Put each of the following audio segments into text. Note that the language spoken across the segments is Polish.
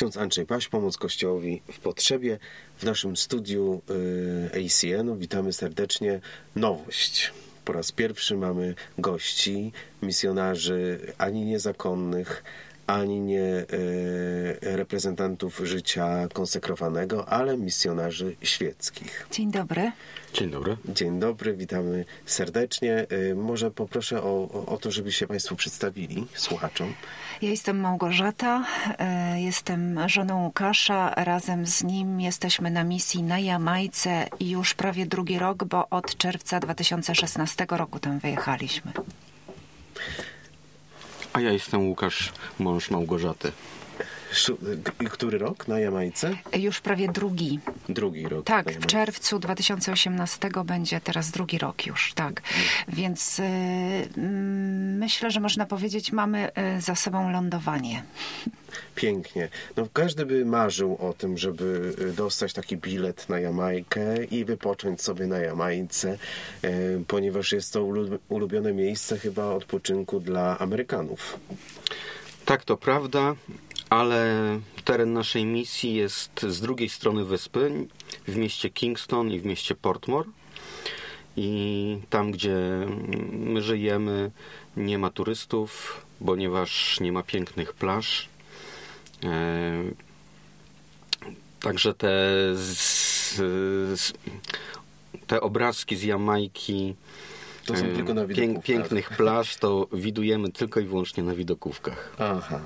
ksiądz Andrzej Paś, Pomoc Kościołowi w Potrzebie. W naszym studiu y, ACN witamy serdecznie. Nowość. Po raz pierwszy mamy gości, misjonarzy ani niezakonnych, ani nie e, reprezentantów życia konsekrowanego, ale misjonarzy świeckich. Dzień dobry. Dzień dobry. Dzień dobry, witamy serdecznie. E, może poproszę o, o to, żeby się Państwo przedstawili słuchaczom. Ja jestem Małgorzata, e, jestem żoną Łukasza. Razem z nim jesteśmy na misji na Jamajce i już prawie drugi rok, bo od czerwca 2016 roku tam wyjechaliśmy. A ja jestem Łukasz, mąż Małgorzaty. Który rok na Jamajce? Już prawie drugi. Drugi rok. Tak, w czerwcu 2018 będzie teraz drugi rok już, tak. Więc y, mm, myślę, że można powiedzieć, mamy y, za sobą lądowanie. Pięknie. No, każdy by marzył o tym, żeby y, dostać taki bilet na Jamajkę i wypocząć sobie na Jamajce, e, ponieważ jest to ulu- ulubione miejsce chyba odpoczynku dla Amerykanów. Tak, to prawda, ale teren naszej misji jest z drugiej strony wyspy, w mieście Kingston i w mieście Portmore. I tam, gdzie my żyjemy, nie ma turystów, ponieważ nie ma pięknych plaż. E, Także te, te obrazki z Jamajki, To są e, tylko na widokówkach. pięknych plaż, to widujemy tylko i wyłącznie na widokówkach. Aha.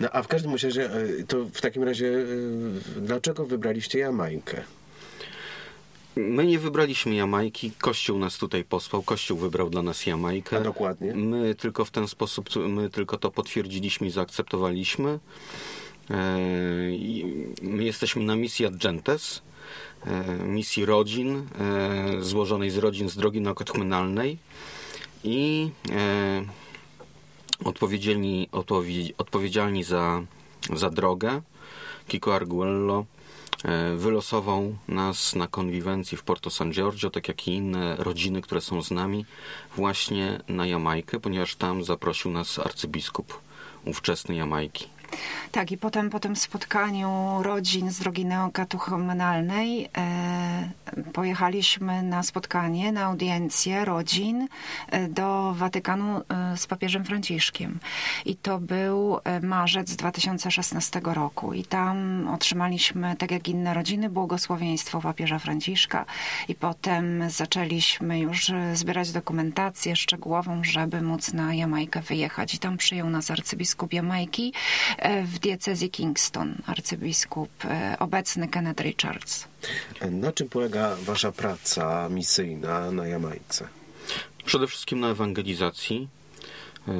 No, a w każdym razie, e, to w takim razie, dlaczego wybraliście Jamajkę? My nie wybraliśmy Jamajki, Kościół nas tutaj posłał, Kościół wybrał dla nas Jamajkę. A dokładnie? My tylko w ten sposób, my tylko to potwierdziliśmy i zaakceptowaliśmy. E, My jesteśmy na misji Adgentes, e, misji rodzin, e, złożonej z rodzin z drogi naukochmenalnej i odpowiedzialni, odpowie- odpowiedzialni za, za drogę, Kiko Arguello, wylosował nas na konwiwencji w Porto San Giorgio, tak jak i inne rodziny, które są z nami, właśnie na Jamajkę, ponieważ tam zaprosił nas arcybiskup ówczesny Jamajki. Tak, i potem po tym spotkaniu rodzin z drogi neokatuchomenalnej e, pojechaliśmy na spotkanie, na audiencję rodzin e, do Watykanu e, z papieżem Franciszkiem. I to był e, marzec 2016 roku. I tam otrzymaliśmy, tak jak inne rodziny, błogosławieństwo papieża Franciszka. I potem zaczęliśmy już zbierać dokumentację szczegółową, żeby móc na Jamajkę wyjechać. I tam przyjął nas arcybiskup Jamajki w diecezji Kingston, arcybiskup e, obecny Kenneth Richards. Na czym polega wasza praca misyjna na Jamajce? Przede wszystkim na ewangelizacji. E,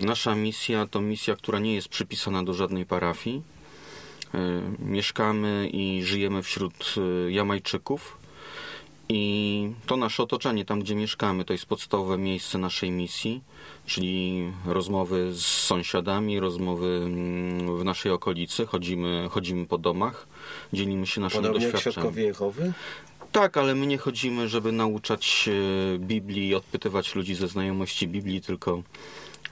Nasza misja to misja, która nie jest przypisana do żadnej parafii. E, Mieszkamy i żyjemy wśród Jamajczyków. I to nasze otoczenie, tam gdzie mieszkamy, to jest podstawowe miejsce naszej misji, czyli rozmowy z sąsiadami, rozmowy mm, w naszej okolicy, chodzimy, chodzimy po domach, dzielimy się naszym Podobnie doświadczeniem. Świadkowie Jehowy? Tak, ale my nie chodzimy, żeby nauczać e, Biblii i odpytywać ludzi ze znajomości Biblii, tylko,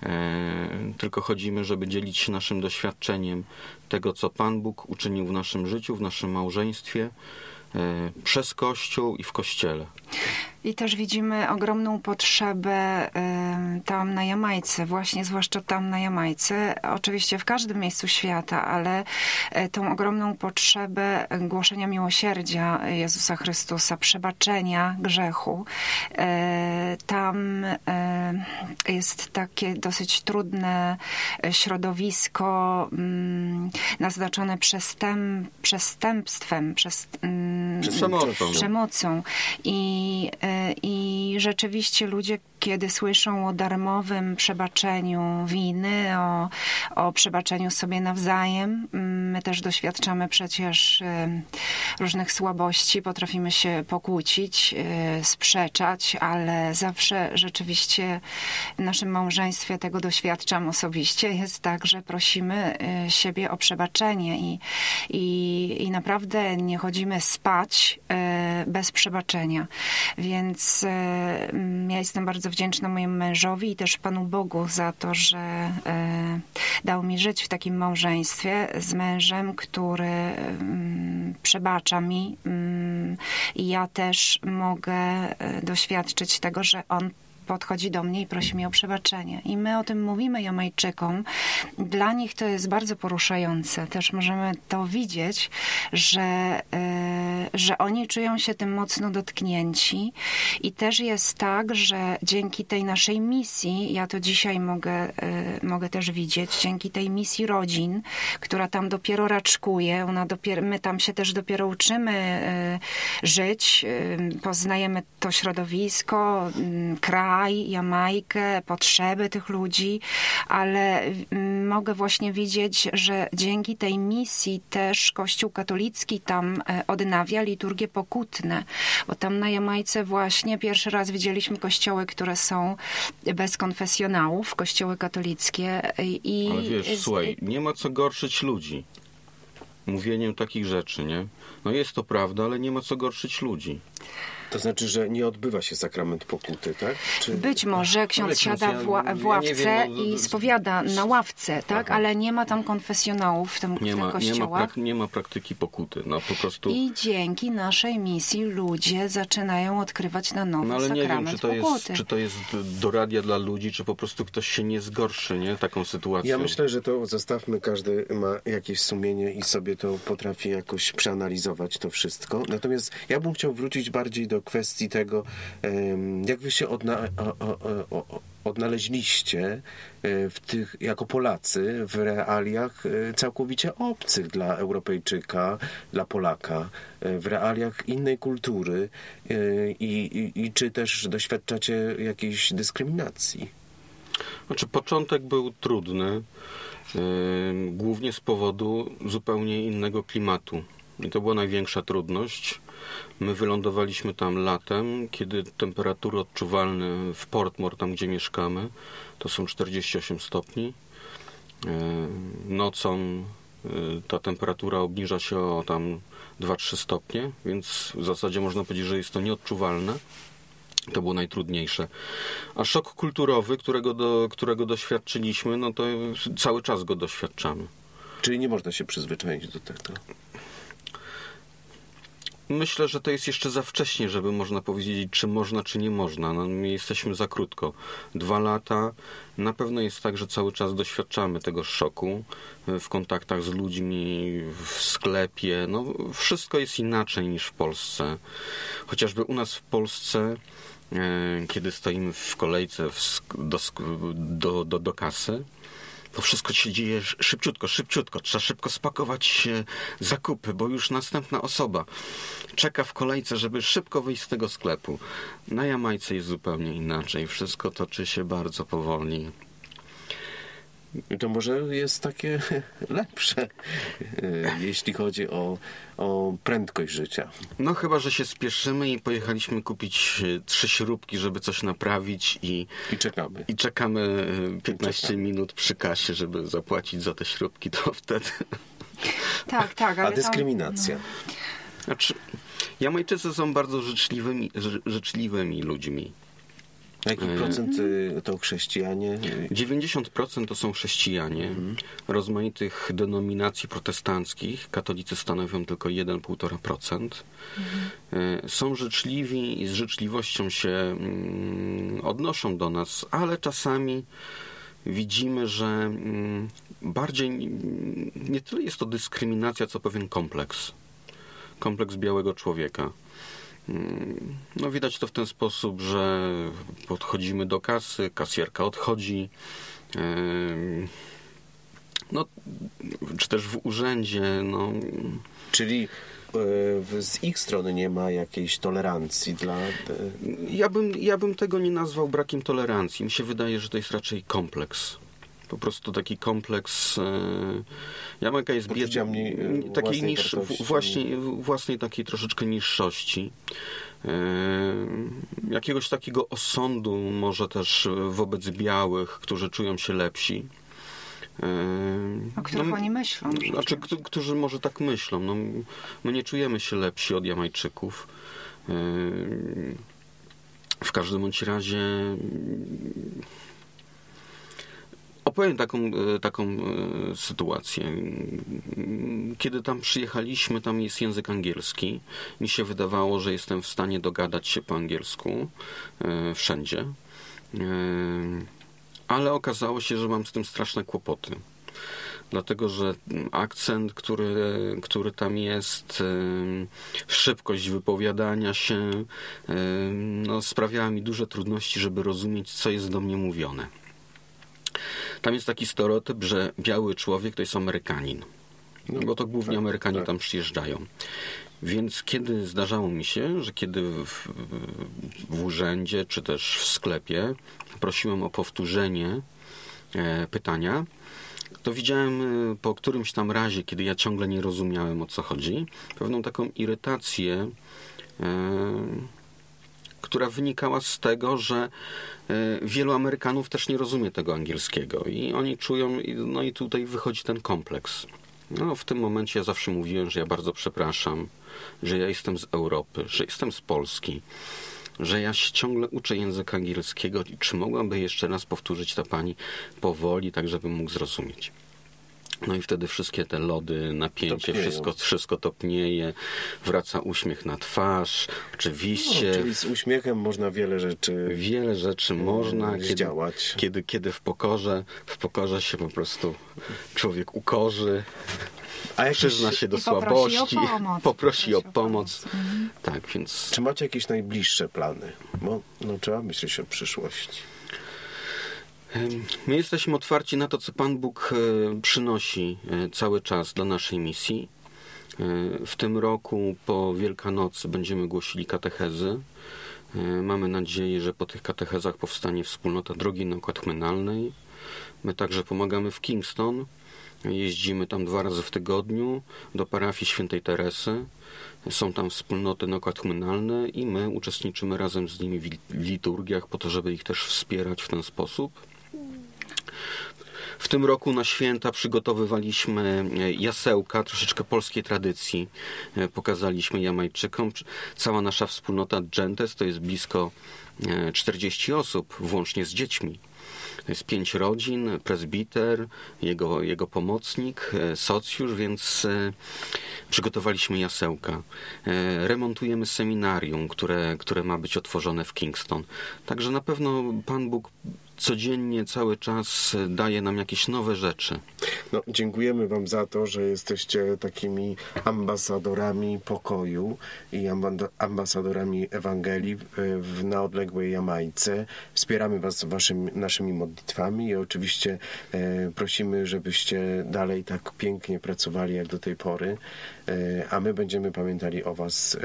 e, tylko chodzimy, żeby dzielić się naszym doświadczeniem tego, co Pan Bóg uczynił w naszym życiu, w naszym małżeństwie, przez Kościół i w Kościele. I też widzimy ogromną potrzebę em, tam na Jamajce, właśnie zwłaszcza tam na Jamajce, oczywiście w każdym miejscu świata, ale e, tą ogromną potrzebę głoszenia miłosierdzia Jezusa Chrystusa, przebaczenia grzechu. Tam jest takie dosyć trudne środowisko mm, naznaczone przestęp, przestępstwem, przez, mm, Przemocą. przemocą. I, e, I rzeczywiście ludzie, kiedy słyszą o darmowym przebaczeniu winy, o, o przebaczeniu sobie nawzajem, my też doświadczamy przecież e, różnych słabości, potrafimy się pokłócić, e, sprzeczać, ale zawsze rzeczywiście w naszym małżeństwie tego doświadczam osobiście. Jest tak, że prosimy e, siebie o przebaczenie i, i, i naprawdę nie chodzimy spać bez przebaczenia. Więc ja jestem bardzo wdzięczna mojemu mężowi i też Panu Bogu za to, że e, dał mi żyć w takim małżeństwie z mężem, który mm, przebacza mi mm, i ja też mogę e, doświadczyć tego, że on podchodzi do mnie i prosi mnie o przebaczenie. I my o tym mówimy Jamajczykom. Dla nich to jest bardzo poruszające. Też możemy to widzieć, że, e, że oni czują się tym mocno dotknięci. I też jest tak, że dzięki tej naszej misji, ja to dzisiaj mogę, e, mogę też widzieć, dzięki tej misji rodzin, która tam dopiero raczkuje, ona dopiero, my tam się też dopiero uczymy e, żyć, poznajemy to środowisko, kraj, kraj, Jamajkę, potrzeby tych ludzi, ale mm, mogę właśnie widzieć, że dzięki tej misji też Kościół katolicki tam e, odnawia liturgie pokutne, bo tam na Jamajce właśnie pierwszy raz widzieliśmy kościoły, które są bez konfesjonałów, kościoły katolickie. I ale wiesz, słuchaj, nie ma co gorszyć ludzi mówieniem takich rzeczy, nie? No jest to prawda, ale nie ma co gorszyć ludzi. To znaczy, że nie odbywa się sakrament pokuty, tak? Czy... Być może ksiądz siada w, ła w ławce ja wiem, no, i spowiada na ławce, tak? Aha. Ale nie ma tam konfesjonałów w tym, nie w ma, kościołach. Nie ma, nie ma praktyki pokuty, no po prostu... I dzięki naszej misji ludzie zaczynają odkrywać na nowo no, ale nie wiem, czy to, jest, czy to jest doradia dla ludzi, czy po prostu ktoś się nie zgorszy, nie? Taką sytuacją. Ja myślę, że to zostawmy, każdy ma jakieś sumienie i sobie to potrafi jakoś przeanalizować to wszystko. Natomiast ja bym chciał wrócić bardziej do kwestii tego, jak wy się odna odnaleźliście e, w tych, jako Polacy w realiach e, całkowicie obcych dla Europejczyka, dla Polaka, e, w realiach innej kultury i, i, i czy też doświadczacie jakiejś dyskryminacji? Znaczy, początek był trudny, głównie z powodu zupełnie innego klimatu. I to była największa trudność. My wylądowaliśmy tam latem, kiedy temperatury odczuwalne w Portmore, tam gdzie mieszkamy, to są 48 stopni. E, nocą e, ta temperatura obniża się o tam 2-3 stopnie, więc w zasadzie można powiedzieć, że jest to nieodczuwalne. To było najtrudniejsze. A szok kulturowy, którego, do, którego doświadczyliśmy, no to cały czas go doświadczamy. Czyli nie można się przyzwyczaić do tego. Myślę, że to jest jeszcze za wcześnie, żeby można powiedzieć, czy można, czy nie można. No, my jesteśmy za krótko. Dwa lata. Na pewno jest tak, że cały czas doświadczamy tego szoku e, w kontaktach z ludźmi, w sklepie. No, wszystko jest inaczej niż w Polsce. Chociażby u nas w Polsce, e, kiedy stoimy w kolejce do, do, do, do kasy, to wszystko się dzieje szybciutko, szybciutko. Trzeba szybko spakować zakupy, bo już następna osoba czeka w kolejce, żeby szybko wyjść z tego sklepu. Na Jamajce jest zupełnie inaczej. Wszystko toczy się bardzo powoli. To może jest takie lepsze, e, jeśli chodzi o, o prędkość życia. No chyba, że się spieszymy i pojechaliśmy kupić e, trzy śrubki, żeby coś naprawić i, I czekamy. I czekamy 15 czekamy. minut przy kasie, żeby zapłacić za te śrubki, to wtedy... Tak, tak. Ale A dyskryminacja? Tam, no. Znaczy, Jamajczycy są bardzo życzliwymi, życzliwymi ludźmi. Jaki e, procent y, to chrześcijanie? 90% to są chrześcijanie mhm. rozmaitych denominacji protestanckich. Katolicy stanowią tylko 1,5%. Mhm. E, są życzliwi i z życzliwością się mm, odnoszą do nas, ale czasami widzimy, że mm, bardziej nie tyle jest to dyskryminacja, co pewien kompleks. Kompleks białego człowieka. No widać to w ten sposób, że podchodzimy do kasy, kasjerka odchodzi. No, czy też w urzędzie. No. Czyli e, z ich strony nie ma jakiejś tolerancji dla. E, ja bym, ja bym tego nie nazwał brakiem tolerancji. Mi się wydaje, że to jest raczej kompleks po prostu taki kompleks. E, Jamajka jest biedna, takiej niż, właśnie, własnej takiej troszeczkę niższości. E, jakiegoś takiego osądu może też wobec białych, którzy czują się lepsi. E, o których no, oni myślą. Znaczy, którzy może tak myślą. No, my nie czujemy się lepsi od Jamajczyków. W każdym bądź razie Opowiem taką, e, taką e, sytuację. Kiedy tam przyjechaliśmy, tam jest język angielski. Mi się wydawało, że jestem w stanie dogadać się po angielsku e, wszędzie. Ale okazało się, że mam z tym straszne kłopoty dlatego że akcent, który, który tam jest, szybkość wypowiadania się no, sprawiała mi duże trudności, żeby rozumieć, co jest do mnie mówione. Tam jest taki stereotyp, że biały człowiek to jest Amerykanin. No, bo to głównie tak, Amerykanie tak. tam przyjeżdżają. Więc kiedy zdarzało mi się, że kiedy w, w urzędzie czy też w sklepie prosiłem o powtórzenie e, pytania, to widziałem e, po którymś tam razie, kiedy ja ciągle nie rozumiałem o co chodzi, pewną taką irytację, e, która wynikała z tego, że e, wielu Amerykanów też nie rozumie tego angielskiego i oni czują, no i tutaj wychodzi ten kompleks. No, w tym momencie ja zawsze mówiłem, że ja bardzo przepraszam, że ja jestem z Europy, że jestem z Polski, że ja się ciągle uczę języka angielskiego. Czy mogłaby jeszcze raz powtórzyć ta pani powoli, tak żebym mógł zrozumieć? No i wtedy wszystkie te lody, napięcie, wszystko, wszystko topnieje, wraca uśmiech na twarz. Oczywiście. No, czyli z uśmiechem można wiele rzeczy. Wiele rzeczy można kiedy, kiedy, kiedy w pokorze, w pokorze się po prostu człowiek ukorzy. A jakiś... Przyzna się do słabości, poprosi o pomoc. Poprosi o pomoc. Mhm. Tak, więc... Czy macie jakieś najbliższe plany? Bo no, trzeba myśleć o przyszłości. My jesteśmy otwarci na to, co Pan Bóg e, przynosi e, cały czas dla naszej misji. E, w tym roku po Wielkanocy będziemy głosili katechezy. Mamy nadzieję, że po tych katechezach powstanie wspólnota drogi naukatmenalnej. My także pomagamy w Kingston. Jeździmy tam dwa razy w tygodniu do parafii świętej Teresy. Są tam wspólnoty naukatmenalne i my uczestniczymy razem z nimi w liturgiach po to, żeby ich też wspierać w ten sposób. W tym roku na święta przygotowywaliśmy e, jasełka, troszeczkę polskiej tradycji. E, pokazaliśmy Jamajczykom. Cała nasza wspólnota Gentes to jest blisko 40 e, osób, włącznie z dziećmi. To jest pięć rodzin, prezbiter, jego, jego pomocnik, socjusz, więc przygotowaliśmy jasełka. Remontujemy seminarium, które, które ma być otworzone w Kingston. Także na pewno Pan Bóg codziennie, cały czas daje nam jakieś nowe rzeczy. No, dziękujemy Wam za to, że jesteście takimi ambasadorami pokoju i ambasadorami Ewangelii w, na odległej Jamajce. Wspieramy Was waszymi, naszymi modlitwami i oczywiście e, prosimy, żebyście dalej tak pięknie pracowali jak do tej pory, e, a my będziemy pamiętali o Was e,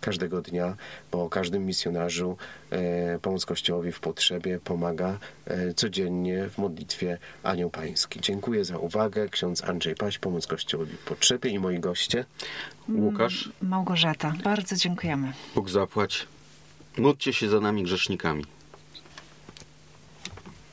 każdego dnia, bo o każdym misjonarzu e, pomoc Kościołowi w potrzebie pomaga e, codziennie w modlitwie Anioł Pański. Dziękuję za uwagę. Ksiądz Andrzej Paś, pomoc Kościołowi w potrzebie i moi goście. Łukasz. Małgorzata. Bardzo dziękujemy. Bóg zapłać. Módlcie się za nami grzesznikami.